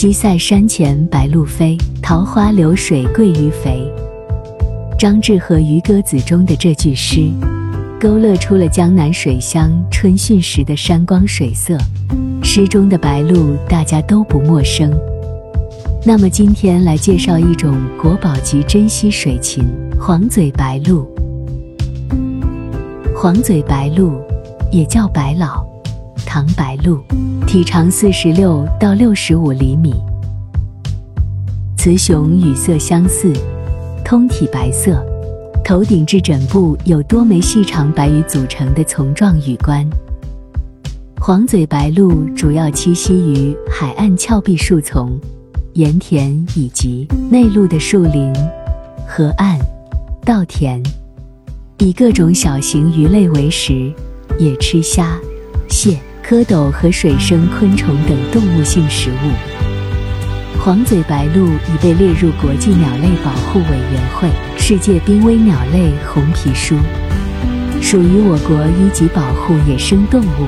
西塞山前白鹭飞，桃花流水鳜鱼肥。张志和《渔歌子》中的这句诗，勾勒出了江南水乡春汛时的山光水色。诗中的白鹭，大家都不陌生。那么今天来介绍一种国宝级珍稀水禽——黄嘴白鹭。黄嘴白鹭也叫白老、长白鹭，体长四十六到六十五厘米。雌雄羽色相似，通体白色，头顶至枕部有多枚细长白羽组成的丛状羽冠。黄嘴白鹭主要栖息于海岸峭壁树丛。盐田以及内陆的树林、河岸、稻田，以各种小型鱼类为食，也吃虾、蟹、蝌蚪和水生昆虫等动物性食物。黄嘴白鹭已被列入国际鸟类保护委员会世界濒危鸟类红皮书，属于我国一级保护野生动物。